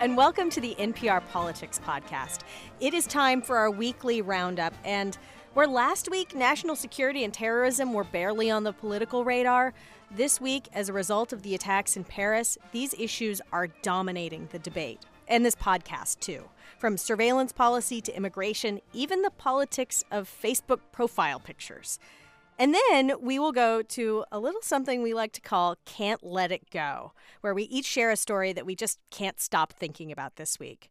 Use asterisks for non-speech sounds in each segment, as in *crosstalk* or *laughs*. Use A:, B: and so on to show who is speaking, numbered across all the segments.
A: and welcome to the NPR Politics Podcast. It is time for our weekly roundup, and where last week national security and terrorism were barely on the political radar, this week, as a result of the attacks in Paris, these issues are dominating the debate, and this podcast, too. From surveillance policy to immigration, even the politics of Facebook profile pictures. And then we will go to a little something we like to call Can't Let It Go, where we each share a story that we just can't stop thinking about this week.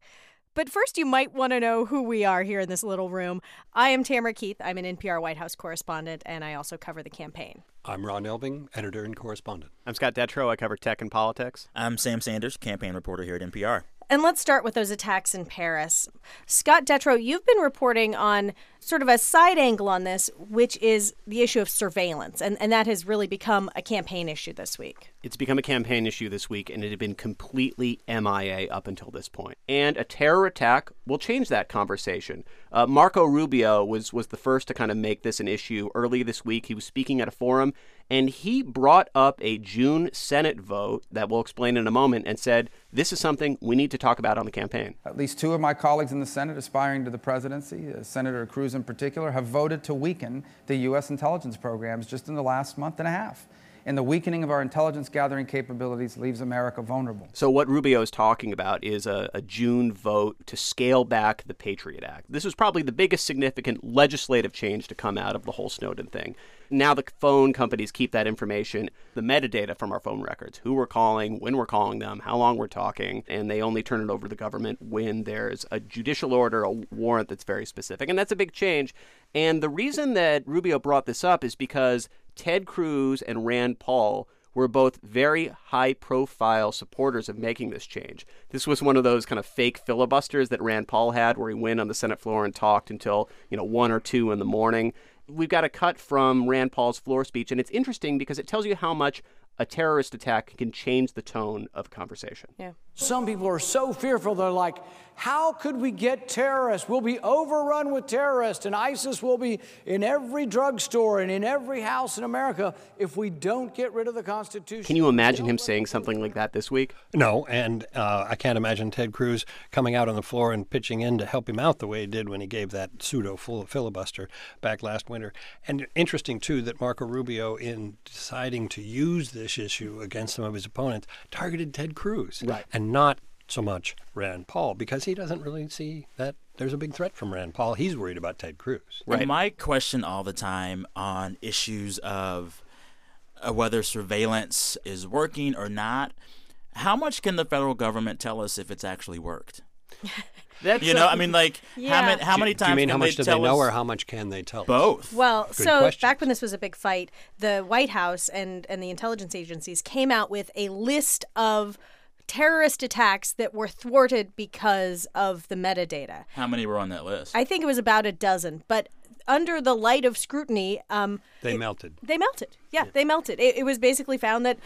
A: But first, you might want to know who we are here in this little room. I am Tamara Keith. I'm an NPR White House correspondent, and I also cover the campaign.
B: I'm Ron Elving, editor and correspondent.
C: I'm Scott Detrow. I cover tech and politics.
D: I'm Sam Sanders, campaign reporter here at NPR.
A: And let's start with those attacks in Paris. Scott Detrow, you've been reporting on sort of a side angle on this, which is the issue of surveillance. And, and that has really become a campaign issue this week.
C: It's become a campaign issue this week, and it had been completely MIA up until this point. And a terror attack will change that conversation. Uh, Marco Rubio was, was the first to kind of make this an issue early this week. He was speaking at a forum, and he brought up a June Senate vote that we'll explain in a moment and said, this is something we need to talk about on the campaign.
E: At least two of my colleagues in the Senate aspiring to the presidency, uh, Senator Cruz in particular, have voted to weaken the U.S. intelligence programs just in the last month and a half and the weakening of our intelligence gathering capabilities leaves America vulnerable.
C: So, what Rubio is talking about is a, a, June vote to scale back the Patriot Act. This was probably the biggest significant legislative change to come out of the whole Snowden thing. Now, the phone companies keep that information, the metadata from our phone records who we're calling, when we're calling them, how long we're talking, and they only turn it over to the government when there's a judicial order, a warrant that's very specific. And that's a big change. And the reason that Rubio brought this up is because Ted Cruz and Rand Paul were both very high profile supporters of making this change. This was one of those kind of fake filibusters that Rand Paul had where he went on the Senate floor and talked until, you know, 1 or 2 in the morning. We've got a cut from Rand Paul's floor speech and it's interesting because it tells you how much a terrorist attack can change the tone of conversation.
A: Yeah.
F: Some people are so fearful, they're like, how could we get terrorists? We'll be overrun with terrorists, and ISIS will be in every drugstore and in every house in America if we don't get rid of the Constitution.
C: Can you imagine him saying something like that this week?
B: No, and uh, I can't imagine Ted Cruz coming out on the floor and pitching in to help him out the way he did when he gave that pseudo filibuster back last winter. And interesting, too, that Marco Rubio, in deciding to use this issue against some of his opponents, targeted Ted Cruz.
C: Right.
B: And not so much Rand Paul because he doesn't really see that there's a big threat from Rand Paul. He's worried about Ted Cruz.
D: Right. And my question all the time on issues of uh, whether surveillance is working or not, how much can the federal government tell us if it's actually worked? *laughs*
C: That's
D: you know, I mean, like
A: yeah.
D: how many how many times?
B: Do you mean how much
D: they
B: do they know,
D: us?
B: or how much can they tell?
D: Both.
A: Well,
B: Good
A: so
B: questions.
A: back when this was a big fight, the White House and and the intelligence agencies came out with a list of terrorist attacks that were thwarted because of the metadata.
D: How many were on that list?
A: I think it was about a dozen, but under the light of scrutiny, um,
B: They
A: it-
B: melted.
A: They melted. Yeah, they melted. It, it was basically found that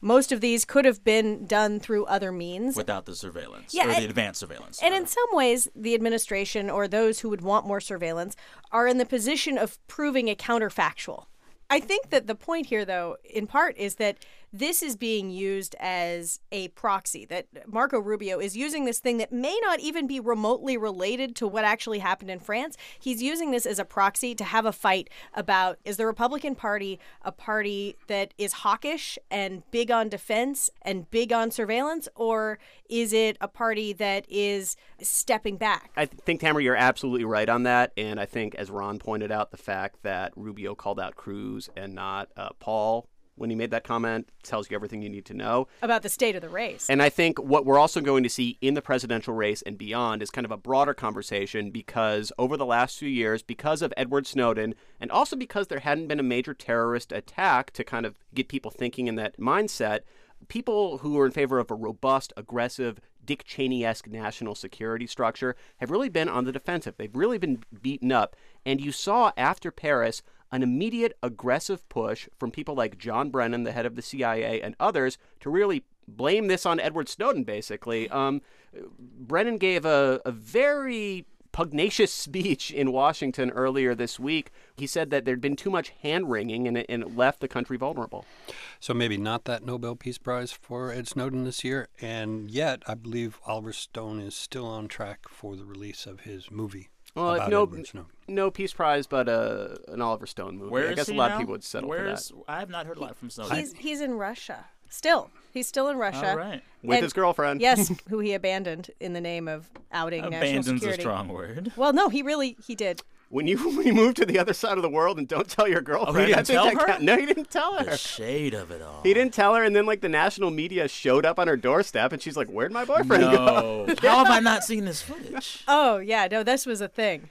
A: most of these could have been done through other means.
D: Without the surveillance
A: Yeah,
D: or the advanced surveillance.
A: And in some ways, the administration or those who would want more surveillance are in the position of proving a counterfactual. I think that the point here, though, in part, is that this is being used as a proxy, that Marco Rubio is using this thing that may not even be remotely related to what actually happened in France. He's using this as a proxy to have a fight about is the Republican Party a party that is hawkish and big on defense and big on surveillance, or is it a party that is stepping back?
C: I think, Tamara, you're absolutely right on that. And I think, as Ron pointed out, the fact that Rubio called out Cruz and not uh, Paul when he made that comment tells you everything you need to know.
A: About the state of the race.
C: And I think what we're also going to see in the presidential race and beyond is kind of a broader conversation because over the last few years, because of Edward Snowden, and also because there hadn't been a major terrorist attack to kind of get people thinking in that mindset, people who are in favor of a robust, aggressive, Dick Cheney esque national security structure have really been on the defensive. They've really been beaten up. And you saw after Paris an immediate aggressive push from people like John Brennan, the head of the CIA, and others to really blame this on Edward Snowden, basically. *laughs* Um, Brennan gave a, a very pugnacious speech in Washington earlier this week. He said that there'd been too much hand wringing and and it left the country vulnerable.
B: So maybe not that Nobel Peace Prize for Ed Snowden this year. And yet, I believe Oliver Stone is still on track for the release of his movie.
C: Well,
B: about
C: no,
B: Edward Snowden.
C: no Peace Prize, but uh, an Oliver Stone movie.
D: Where
C: I guess a lot
D: now?
C: of people would settle
D: Where's,
C: for that.
D: I have not heard a lot from Snowden.
A: He's he's in Russia still. He's still in Russia.
D: All right.
C: With
A: And-
C: his girlfriend.
A: Yes, *laughs* who he abandoned in the name of outing national
D: Abandon's a
A: security.
D: strong word.
A: Well, no, he really he did.
C: When you *laughs* when you move to the other side of the world and don't tell your girlfriend,
D: didn't
C: I think
D: tell her?
C: count- No, he didn't tell her.
D: The shade of it all.
C: He didn't tell her, and then like the national media showed up on her doorstep, and she's like, "Where'd my boyfriend go?"
D: No. How have I *laughs* not seen this footage?
A: Oh yeah, no, this was a thing.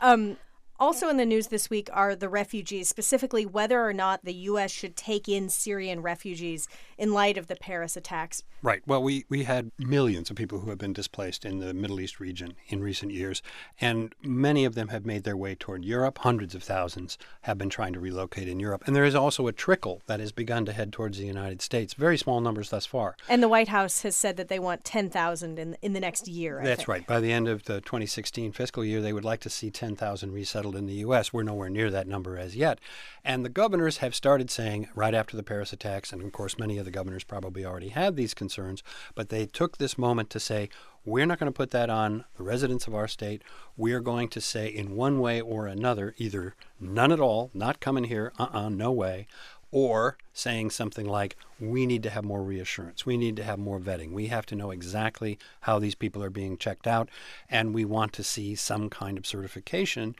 A: Um, also in the news this week are the refugees, specifically whether or not the U.S. should take in Syrian refugees in light of the Paris attacks.
B: Right. Well, we, we had millions of people who have been displaced in the Middle East region in recent years, and many of them have made their way toward Europe. Hundreds of thousands have been trying to relocate in Europe. And there is also a trickle that has begun to head towards the United States. Very small numbers thus far.
A: And the White House has said that they want 10,000 in in the next year. I
B: That's
A: think.
B: right. By the end of the 2016 fiscal year, they would like to see 10,000 resettled in the U.S. We're nowhere near that number as yet. And the governors have started saying, right after the Paris attacks, and of course, many of the governors probably already had these concerns, but they took this moment to say, we're not going to put that on the residents of our state. We're going to say, in one way or another, either none at all, not coming here, uh uh no way, or saying something like, we need to have more reassurance. We need to have more vetting. We have to know exactly how these people are being checked out, and we want to see some kind of certification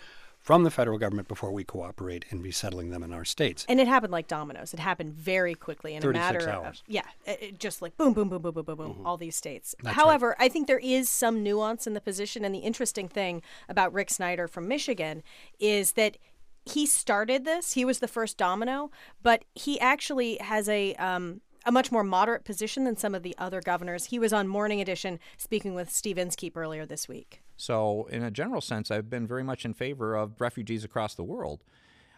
B: from the federal government before we cooperate in resettling them in our states.
A: And it happened like dominoes. It happened very quickly in a matter
B: hours.
A: of yeah, it, just like boom, boom, boom, boom, boom, boom, boom,
B: Mm-hmm.
A: all these states. However, I think there is some nuance in the position, and the interesting thing about Rick Snyder from Michigan is that he started this. He was the first domino, but he actually has a um, a much more moderate position than some of the other governors. He was on Morning Edition speaking with Steve Inskeep earlier this week.
G: So, in a general sense, I've been very much in favor of refugees across the world.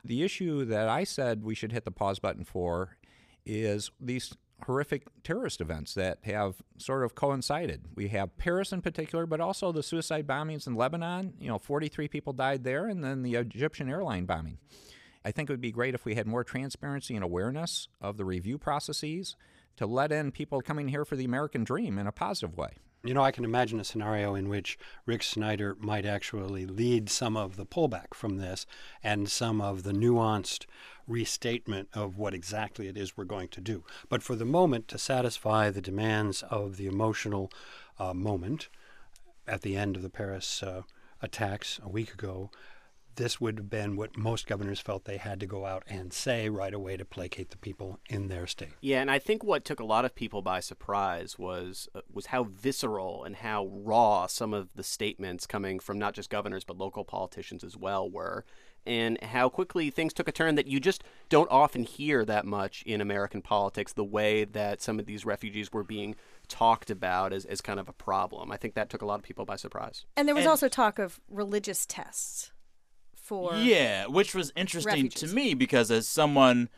G: The issue that I said we should hit the pause button for is these horrific terrorist events that have sort of coincided. We have Paris in particular, but also the suicide bombings in Lebanon. You know, 43 people died there, and then the Egyptian airline bombing. I think it would be great if we had more transparency and awareness of the review processes to let in people coming here for the American dream in a positive way.
B: You know, I can imagine a scenario in which Rick Snyder might actually lead some of the pullback from this and some of the nuanced restatement of what exactly it is we're going to do. But for the moment, to satisfy the demands of the emotional uh, moment at the end of the Paris uh, attacks a week ago, this would have been what most governors felt they had to go out and say right away to placate the people in their state.
C: Yeah, and I think what took a lot of people by surprise was uh, was how visceral and how raw some of the statements coming from not just governors but local politicians as well were, and how quickly things took a turn that you just don't often hear that much in American politics. The way that some of these refugees were being talked about as, as kind of a problem. I think that took a lot of people by surprise.
A: And there was
D: And-
A: also talk of religious tests for
D: Yeah, which was interesting to me because as someone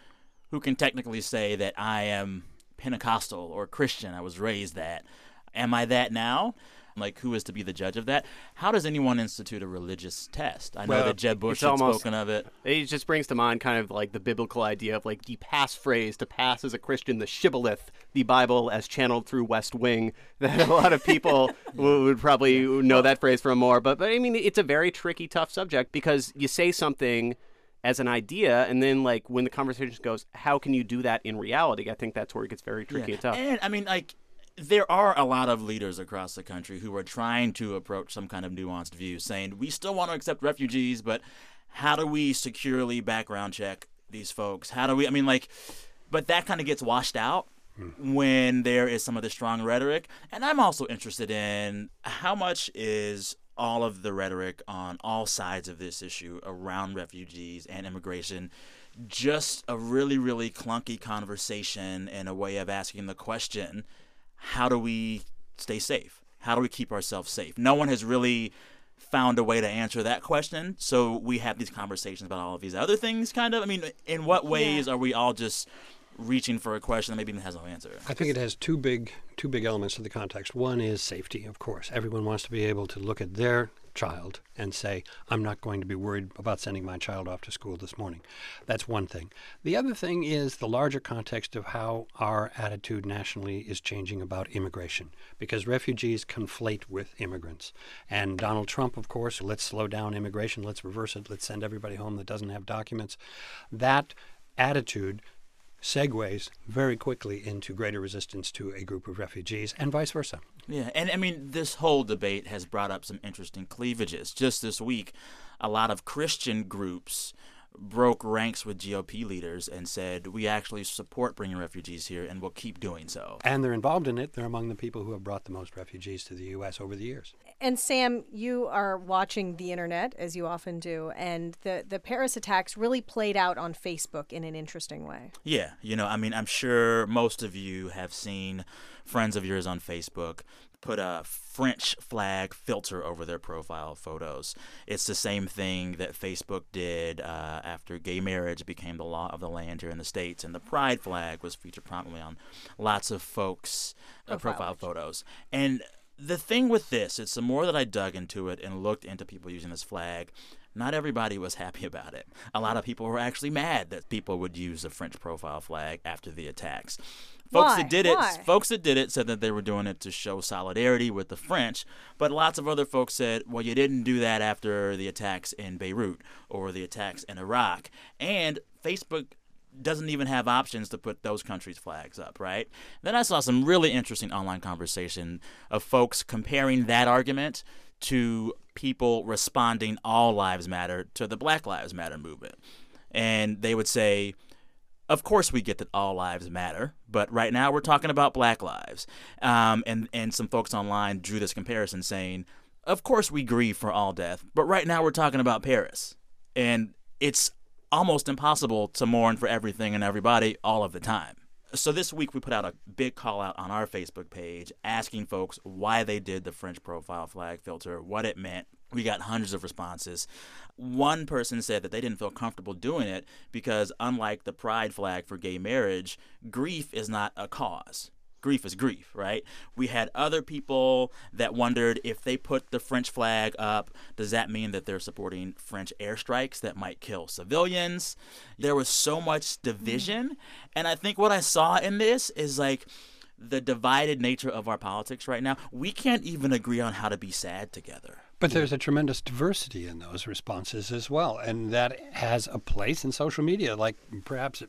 D: who can technically say that I am Pentecostal or Christian, I was raised that. Am I that now? Like, who is to be the judge of that? How does anyone institute a religious test? I know
C: Well,
D: that Jeb Bush had
C: almost-
D: spoken of it.
C: It just brings to mind kind of like the biblical idea of like the passphrase to pass as a Christian, the shibboleth, the Bible as channeled through West Wing. *laughs* That a lot of people *laughs* w- would probably know that phrase from more. But but I mean, it's a very tricky, tough subject because you say something as an idea, and then like when the conversation goes, how can you do that in reality? I think that's where it gets very tricky and tough.
D: And I mean, like, there are a lot of leaders across the country who are trying to approach some kind of nuanced view, saying we still want to accept refugees, but how do we securely background check these folks? How do we? I mean, like, but that kind of gets washed out hmm. when there is some of the strong rhetoric. And I'm also interested in how much is all of the rhetoric on all sides of this issue around refugees and immigration just a really, really clunky conversation and a way of asking the question how do we stay safe? How do we keep ourselves safe? No one has really found a way to answer that question. So we have these conversations about all of these other things, kind of. I mean, in what ways are we all just reaching for a question that maybe even has no answer.
B: I think it has two big two big elements to the context. One is safety, of course. Everyone wants to be able to look at their child and say, I'm not going to be worried about sending my child off to school this morning. That's one thing. The other thing is the larger context of how our attitude nationally is changing about immigration, because refugees conflate with immigrants. And Donald Trump, of course, let's slow down immigration, let's reverse it, let's send everybody home that doesn't have documents. That attitude segues very quickly into greater resistance to a group of refugees and vice versa.
D: Yeah, and I mean, this whole debate has brought up some interesting cleavages. Just this week, a lot of Christian groups broke ranks with GOP leaders and said, We actually support bringing refugees here and will keep doing so.
B: And they're involved in it. They're among the people who have brought the most refugees to the U.S. over the years.
A: And Sam, you are watching the internet as you often do, and the the Paris attacks really played out on Facebook in an interesting way.
D: Yeah, you know, I mean, I'm sure most of you have seen friends of yours on Facebook put a French flag filter over their profile photos. It's the same thing that Facebook did uh, after gay marriage became the law of the land here in the States, and the pride flag was featured prominently on lots of folks' uh, profile photos. And the thing with this is the more that I dug into it and looked into people using this flag, not everybody was happy about it. A lot of people were actually mad that people would use the French profile flag after the attacks. Folks
A: Why?
D: that did it,
A: Why?
D: folks that did it said that they were doing it to show solidarity with the French, but lots of other folks said, "Well, you didn't do that after the attacks in Beirut or the attacks in Iraq." And Facebook doesn't even have options to put those countries' flags up, right? Then I saw some really interesting online conversation of folks comparing that argument to people responding all lives matter to the Black Lives Matter movement. And they would say, of course we get that all lives matter, but right now we're talking about black lives. Um, and, and some folks online drew this comparison saying, of course we grieve for all death, but right now we're talking about Paris. And it's almost impossible to mourn for everything and everybody all of the time. So this week we put out a big call out on our Facebook page asking folks why they did the French profile flag filter, what it meant. We got hundreds of responses. One person said that they didn't feel comfortable doing it because unlike the pride flag for gay marriage, grief is not a cause grief is grief, right? We had other people that wondered if they put the French flag up, does that mean that they're supporting French airstrikes that might kill civilians? There was so much division. Mm-hmm. And I think what I saw in this is like the divided nature of our politics right now. We can't even agree on how to be sad together.
B: But there's a tremendous diversity in those responses as well. And that has a place in social media, like perhaps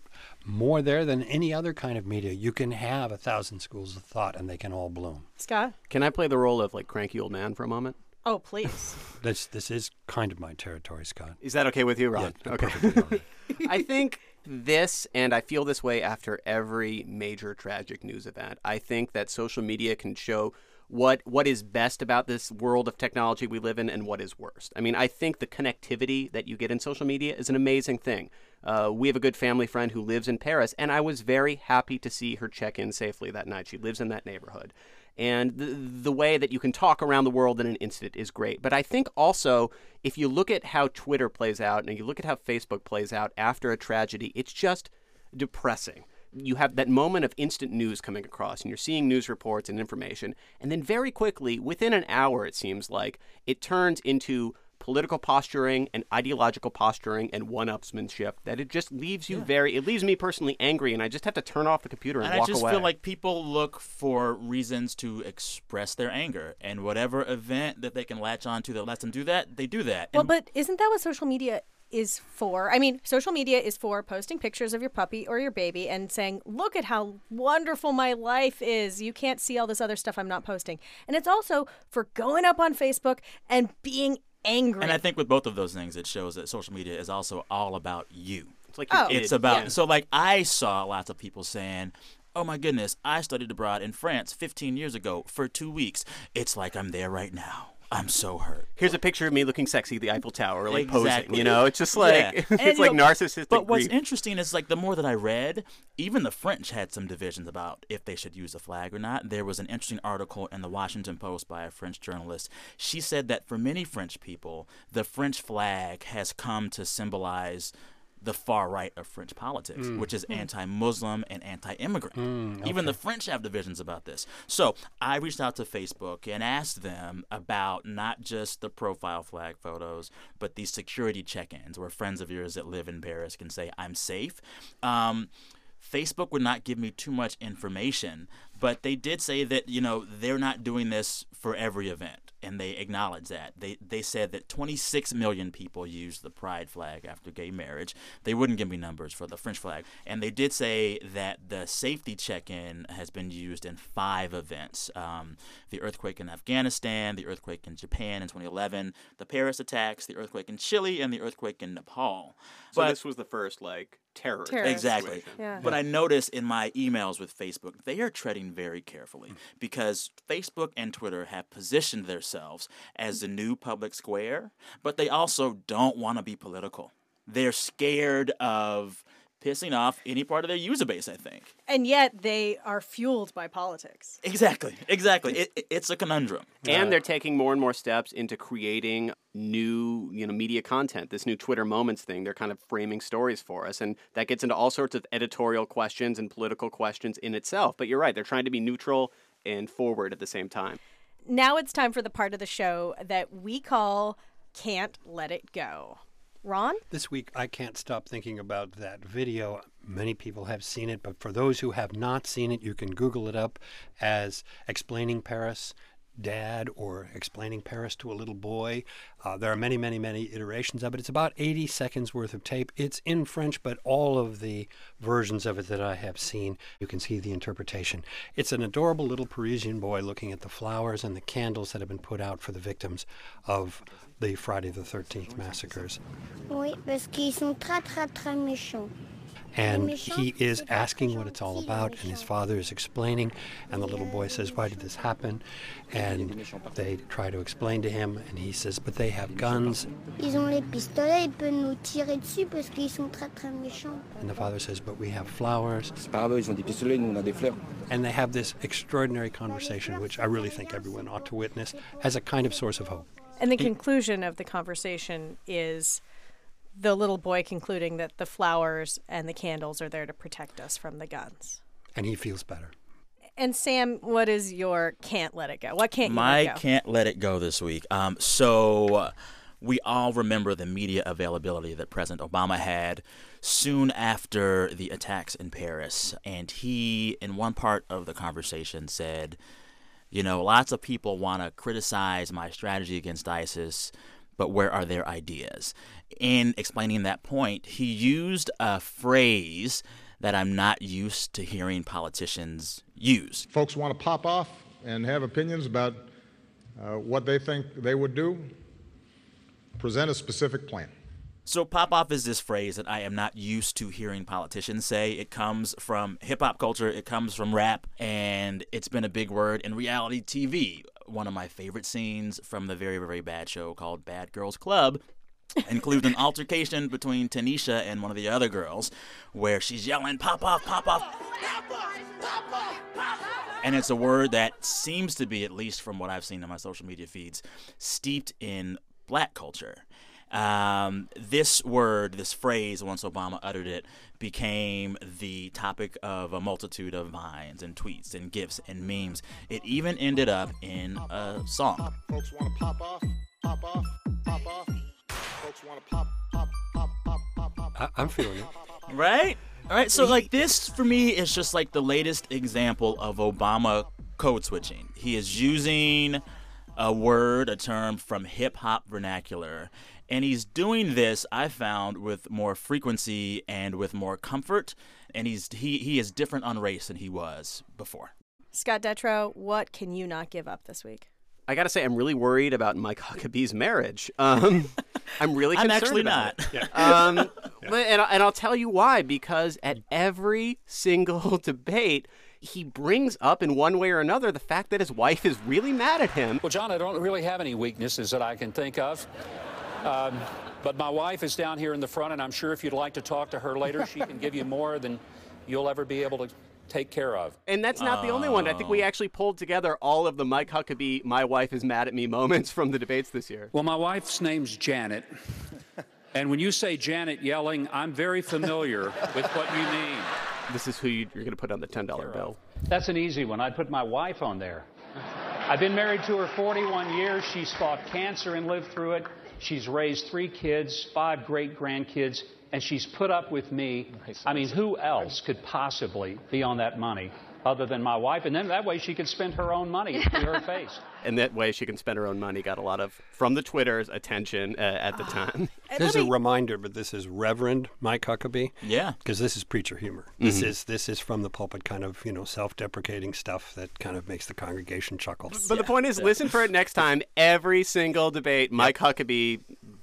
B: more there than any other kind of media. You can have a thousand schools of thought and they can all bloom.
A: Scott?
C: Can I play the role of like cranky old man for a moment?
A: Oh, please. *laughs*
B: This, this is kind of my territory, Scott.
C: Is that okay with you, Ron?
B: Yeah,
C: okay.
B: perfectly all right. *laughs*
C: I think this, and I feel this way after every major tragic news event. I think that social media can show what what is best about this world of technology we live in and what is worst. I mean, I think the connectivity that you get in social media is an amazing thing. Uh, we have a good family friend who lives in Paris, and I was very happy to see her check in safely that night. She lives in that neighborhood. And the, the way that you can talk around the world in an instant is great. But I think also, if you look at how Twitter plays out and you look at how Facebook plays out after a tragedy, it's just depressing. You have that moment of instant news coming across, and you're seeing news reports and information. And then, very quickly, within an hour, it seems like, it turns into political posturing and ideological posturing and one-upsmanship that it just leaves you very it leaves me personally angry and i just have to turn off the computer and,
D: And I just
C: away
D: feel like people look for reasons to express their anger, and whatever event that they can latch onto that lets them do that, they do that.
A: Well,
D: And-
A: but isn't that what social media is for? I mean, social media is for posting pictures of your puppy or your baby and saying, look at how wonderful my life is. You can't see all this other stuff I'm not posting. And it's also for going up on Facebook and being angry.
D: And I think with both of those things, it shows that social media is also all about you.
C: it's like
A: Oh.
D: It's about
C: Yeah.
D: so like I saw lots of people saying, "Oh my goodness, I studied abroad in France 15 years ago for 2 weeks. It's like I'm there right now. I'm so hurt."
C: Here's a picture of me looking sexy at the Eiffel Tower, like
D: Exactly.
C: posing. You know, it's just like
D: Yeah. *laughs*
C: it's
D: And,
C: like
D: know,
C: narcissistic.
D: But what's
C: grief.
D: interesting is like the more that I read, even the French had some divisions about if they should use the flag or not. There was an interesting article in the Washington Post by a French journalist. She said that for many French people, the French flag has come to symbolize the far right of French politics,
B: Mm.
D: which is anti Muslim and anti immigrant. Even the French have divisions about this. So I reached out to Facebook and asked them about not just the profile flag photos, but these security check ins where friends of yours that live in Paris can say, I'm safe. Um, Facebook would not give me too much information, but they did say that you know they're not doing this for every event, and they acknowledge that. They they said that 26 million people used the pride flag after gay marriage. They wouldn't give me numbers for the French flag, and they did say that the safety check-in has been used in five events: um, the earthquake in Afghanistan, the earthquake in Japan in 2011, the Paris attacks, the earthquake in Chile, and the earthquake in Nepal.
C: So
D: But-
C: this was the first like terror.
A: Terrorist.
D: Exactly.
A: Yeah.
D: But I notice in my emails with Facebook, they are treading very carefully mm. because Facebook and Twitter have positioned themselves as the new public square, but they also don't want to be political. They're scared of pissing off any part of their user base, I think.
A: And yet they are fueled by politics.
D: Exactly. Exactly. It, it- it's a conundrum.
C: And they're taking more and more steps into creating new, you know, media content. This new Twitter Moments thing, they're kind of framing stories for us, and that gets into all sorts of editorial questions and political questions in itself. But you're right; they're trying to be neutral and forward at the same time.
A: Now it's time for the part of the show that we call Can't Let It Go. Ron?
B: This week, I can't stop thinking about that video. Many people have seen it, but for those who have not seen it, you can Google it up as Explaining Paris Dad or Explaining Paris to a Little Boy. Uh, there are many, many, many iterations of it. It's about 80 seconds worth of tape. It's in French, but all of the versions of it that I have seen, you can see the interpretation. It's an adorable little Parisian boy looking at the flowers and the candles that have been put out for the victims of the Friday the 13th massacres.
H: Oui, parce qu'ils sont très très très méchants.
B: And he is asking what it's all about, and his father is explaining, and the little boy says, Why did this happen? And they try to explain to him, and he says, But they have guns.
H: Ils ont les pistolets, ils peuvent nous tirer dessus parce qu'ils sont très très méchants.
B: And the father says, But we have flowers.
I: C'est pas ils ont des pistolets, nous on a des fleurs.
B: And they have this extraordinary conversation, which I really think everyone ought to witness as a kind of source of hope.
A: And the conclusion of the conversation is the little boy concluding that the flowers and the candles are there to protect us from the guns.
B: And he feels better.
A: And Sam, what is your can't let it go? What can't you
D: My
A: let go?
D: can't let it go this week. Um, so uh, we all remember the media availability that President Obama had soon after the attacks in Paris, and he, in one part of the conversation, said, "You know, lots of people want to criticize my strategy against ISIS." But where are their ideas? In explaining that point, he used a phrase that I'm not used to hearing politicians use.
J: folks want to pop off and have opinions about uh, what they think they would do, present a specific plan.
D: So pop off is this phrase that I am not used to hearing politicians say. It comes from hip hop culture, it comes from rap, and it's been a big word in reality TV. One of my favorite scenes from the very, very bad show called Bad Girls Club includes an altercation between Tanisha and one of the other girls where she's yelling, Pop off, pop off. And it's a word that seems to be, at least from what I've seen in my social media feeds, steeped in black culture. Um, this word, this phrase, once Obama uttered it, became the topic of a multitude of vines and tweets and gifs and memes. It even ended up in a song.
J: Folks want to pop off, pop off, pop off. Pop, pop, pop, pop, pop, pop.
B: I- I'm feeling it.
D: Right? All right. So, like, this for me is just like the latest example of Obama code switching. He is using a word, a term from hip hop vernacular, and he's doing this. I found with more frequency and with more comfort, and he's he he is different on race than he was before.
A: Scott Detrow, what can you not give up this week?
C: I gotta say, I'm really worried about Mike Huckabee's marriage. Um, *laughs* I'm really
D: I'm
C: concerned
D: actually
C: about
D: not.
C: it. Um, *laughs* but- and, and I'll tell you why. Because at every single *laughs* debate, he brings up in one way or another the fact that his wife is really mad at him.
K: Well, John, I don't really have any weaknesses that I can think of. Um, but my wife is down here in the front, and I'm sure if you'd like to talk to her later, she can give you more than you'll ever be able to take care of.
C: And that's not the only one. I think we oh. actually pulled together all of the Mike Huckabee, my wife is mad at me moments from the debates this year.
K: Well, my wife's name's Janet. And when you say Janet yelling, I'm very familiar with what you mean.
C: This is who you, you're going to put on the $10 bill.
K: That's an easy one. I'd put my wife on there. I've been married to her 41 years. She's fought cancer and lived through it. She's raised three kids, five great grandkids, and she's put up with me. I mean, who else could possibly be on that money other than my wife? And then that way she can spend her own money to her *laughs* face.
C: And that way she can spend her own money. Got a lot of, from the Twitters, attention uh, at the time.
B: This is a reminder, but this is Reverend Mike Huckabee.
D: Yeah.
B: Because this is preacher humor. This is this is from the pulpit kind of, you know, self-deprecating stuff that kind of makes the congregation chuckle.
C: But the point is, listen for it next time. Every single debate, Mike Huckabee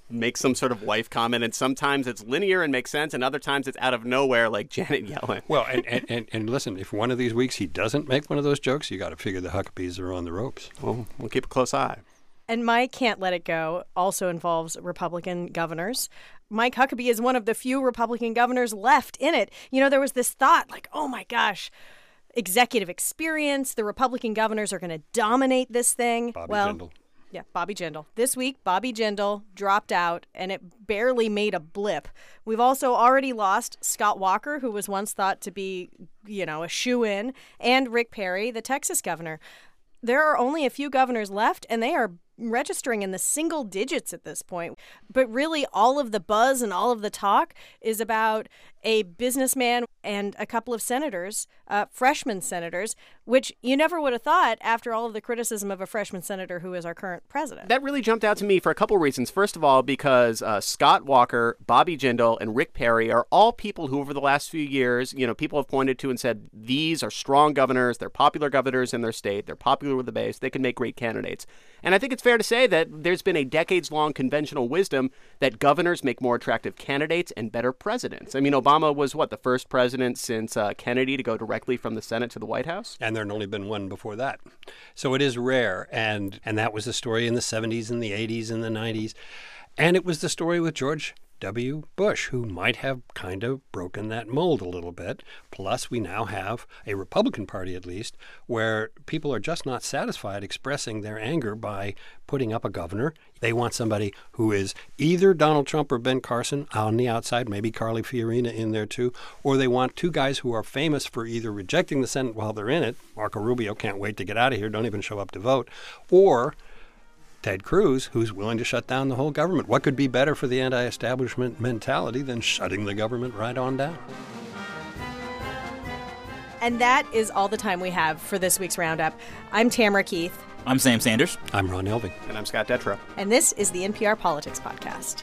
C: makes some sort of wife comment, and sometimes it's linear and makes sense, and other times it's out of nowhere, like *laughs* Janet Yellen.
B: Well, and, and, and, and listen, if one of these weeks he doesn't make one of those jokes, you got to figure the Huckabees are on the ropes.
C: Well, we'll keep a close eye.
A: And my Can't Let It Go also involves Republican governors. Mike Huckabee is one of the few Republican governors left in it. You know, there was this thought like, oh my gosh, executive experience, the Republican governors are going to dominate this thing.
B: Bobby
A: well,
B: Jindal.
A: Yeah, Bobby Jindal. This week, Bobby Jindal dropped out, and it barely made a blip. We've also already lost Scott Walker, who was once thought to be, you know, a shoe in, and Rick Perry, the Texas governor. There are only a few governors left, and they are registering in the single digits at this point. But really, all of the buzz and all of the talk is about a businessman and a couple of senators, uh, freshman senators, which you never would have thought after all of the criticism of a freshman senator who is our current president.
C: That really jumped out to me for a couple of reasons. First of all, because uh, Scott Walker, Bobby Jindal, and Rick Perry are all people who, over the last few years, you know, people have pointed to and said these are strong governors. They're popular governors in their state. They're popular with the base. They can make great candidates. And I think it's fair to say that there's been a decades long conventional wisdom that governors make more attractive candidates and better presidents. I mean, Obama was what, the first president since uh, Kennedy to go directly from the Senate to the White House?
B: And there had only been one before that. So it is rare. And, and that was the story in the 70s and the 80s and the 90s. And it was the story with George W. Bush, who might have kind of broken that mold a little bit. Plus, we now have a Republican Party, at least, where people are just not satisfied expressing their anger by putting up a governor. They want somebody who is either Donald Trump or Ben Carson on the outside, maybe Carly Fiorina in there too, or they want two guys who are famous for either rejecting the Senate while they're in it. Marco Rubio can't wait to get out of here, don't even show up to vote, or Ted Cruz, who's willing to shut down the whole government. What could be better for the anti establishment mentality than shutting the government right on down?
A: And that is all the time we have for this week's Roundup. I'm Tamara Keith.
D: I'm Sam Sanders.
B: I'm Ron Elving.
C: And I'm Scott Detrow.
A: And this is the NPR Politics Podcast.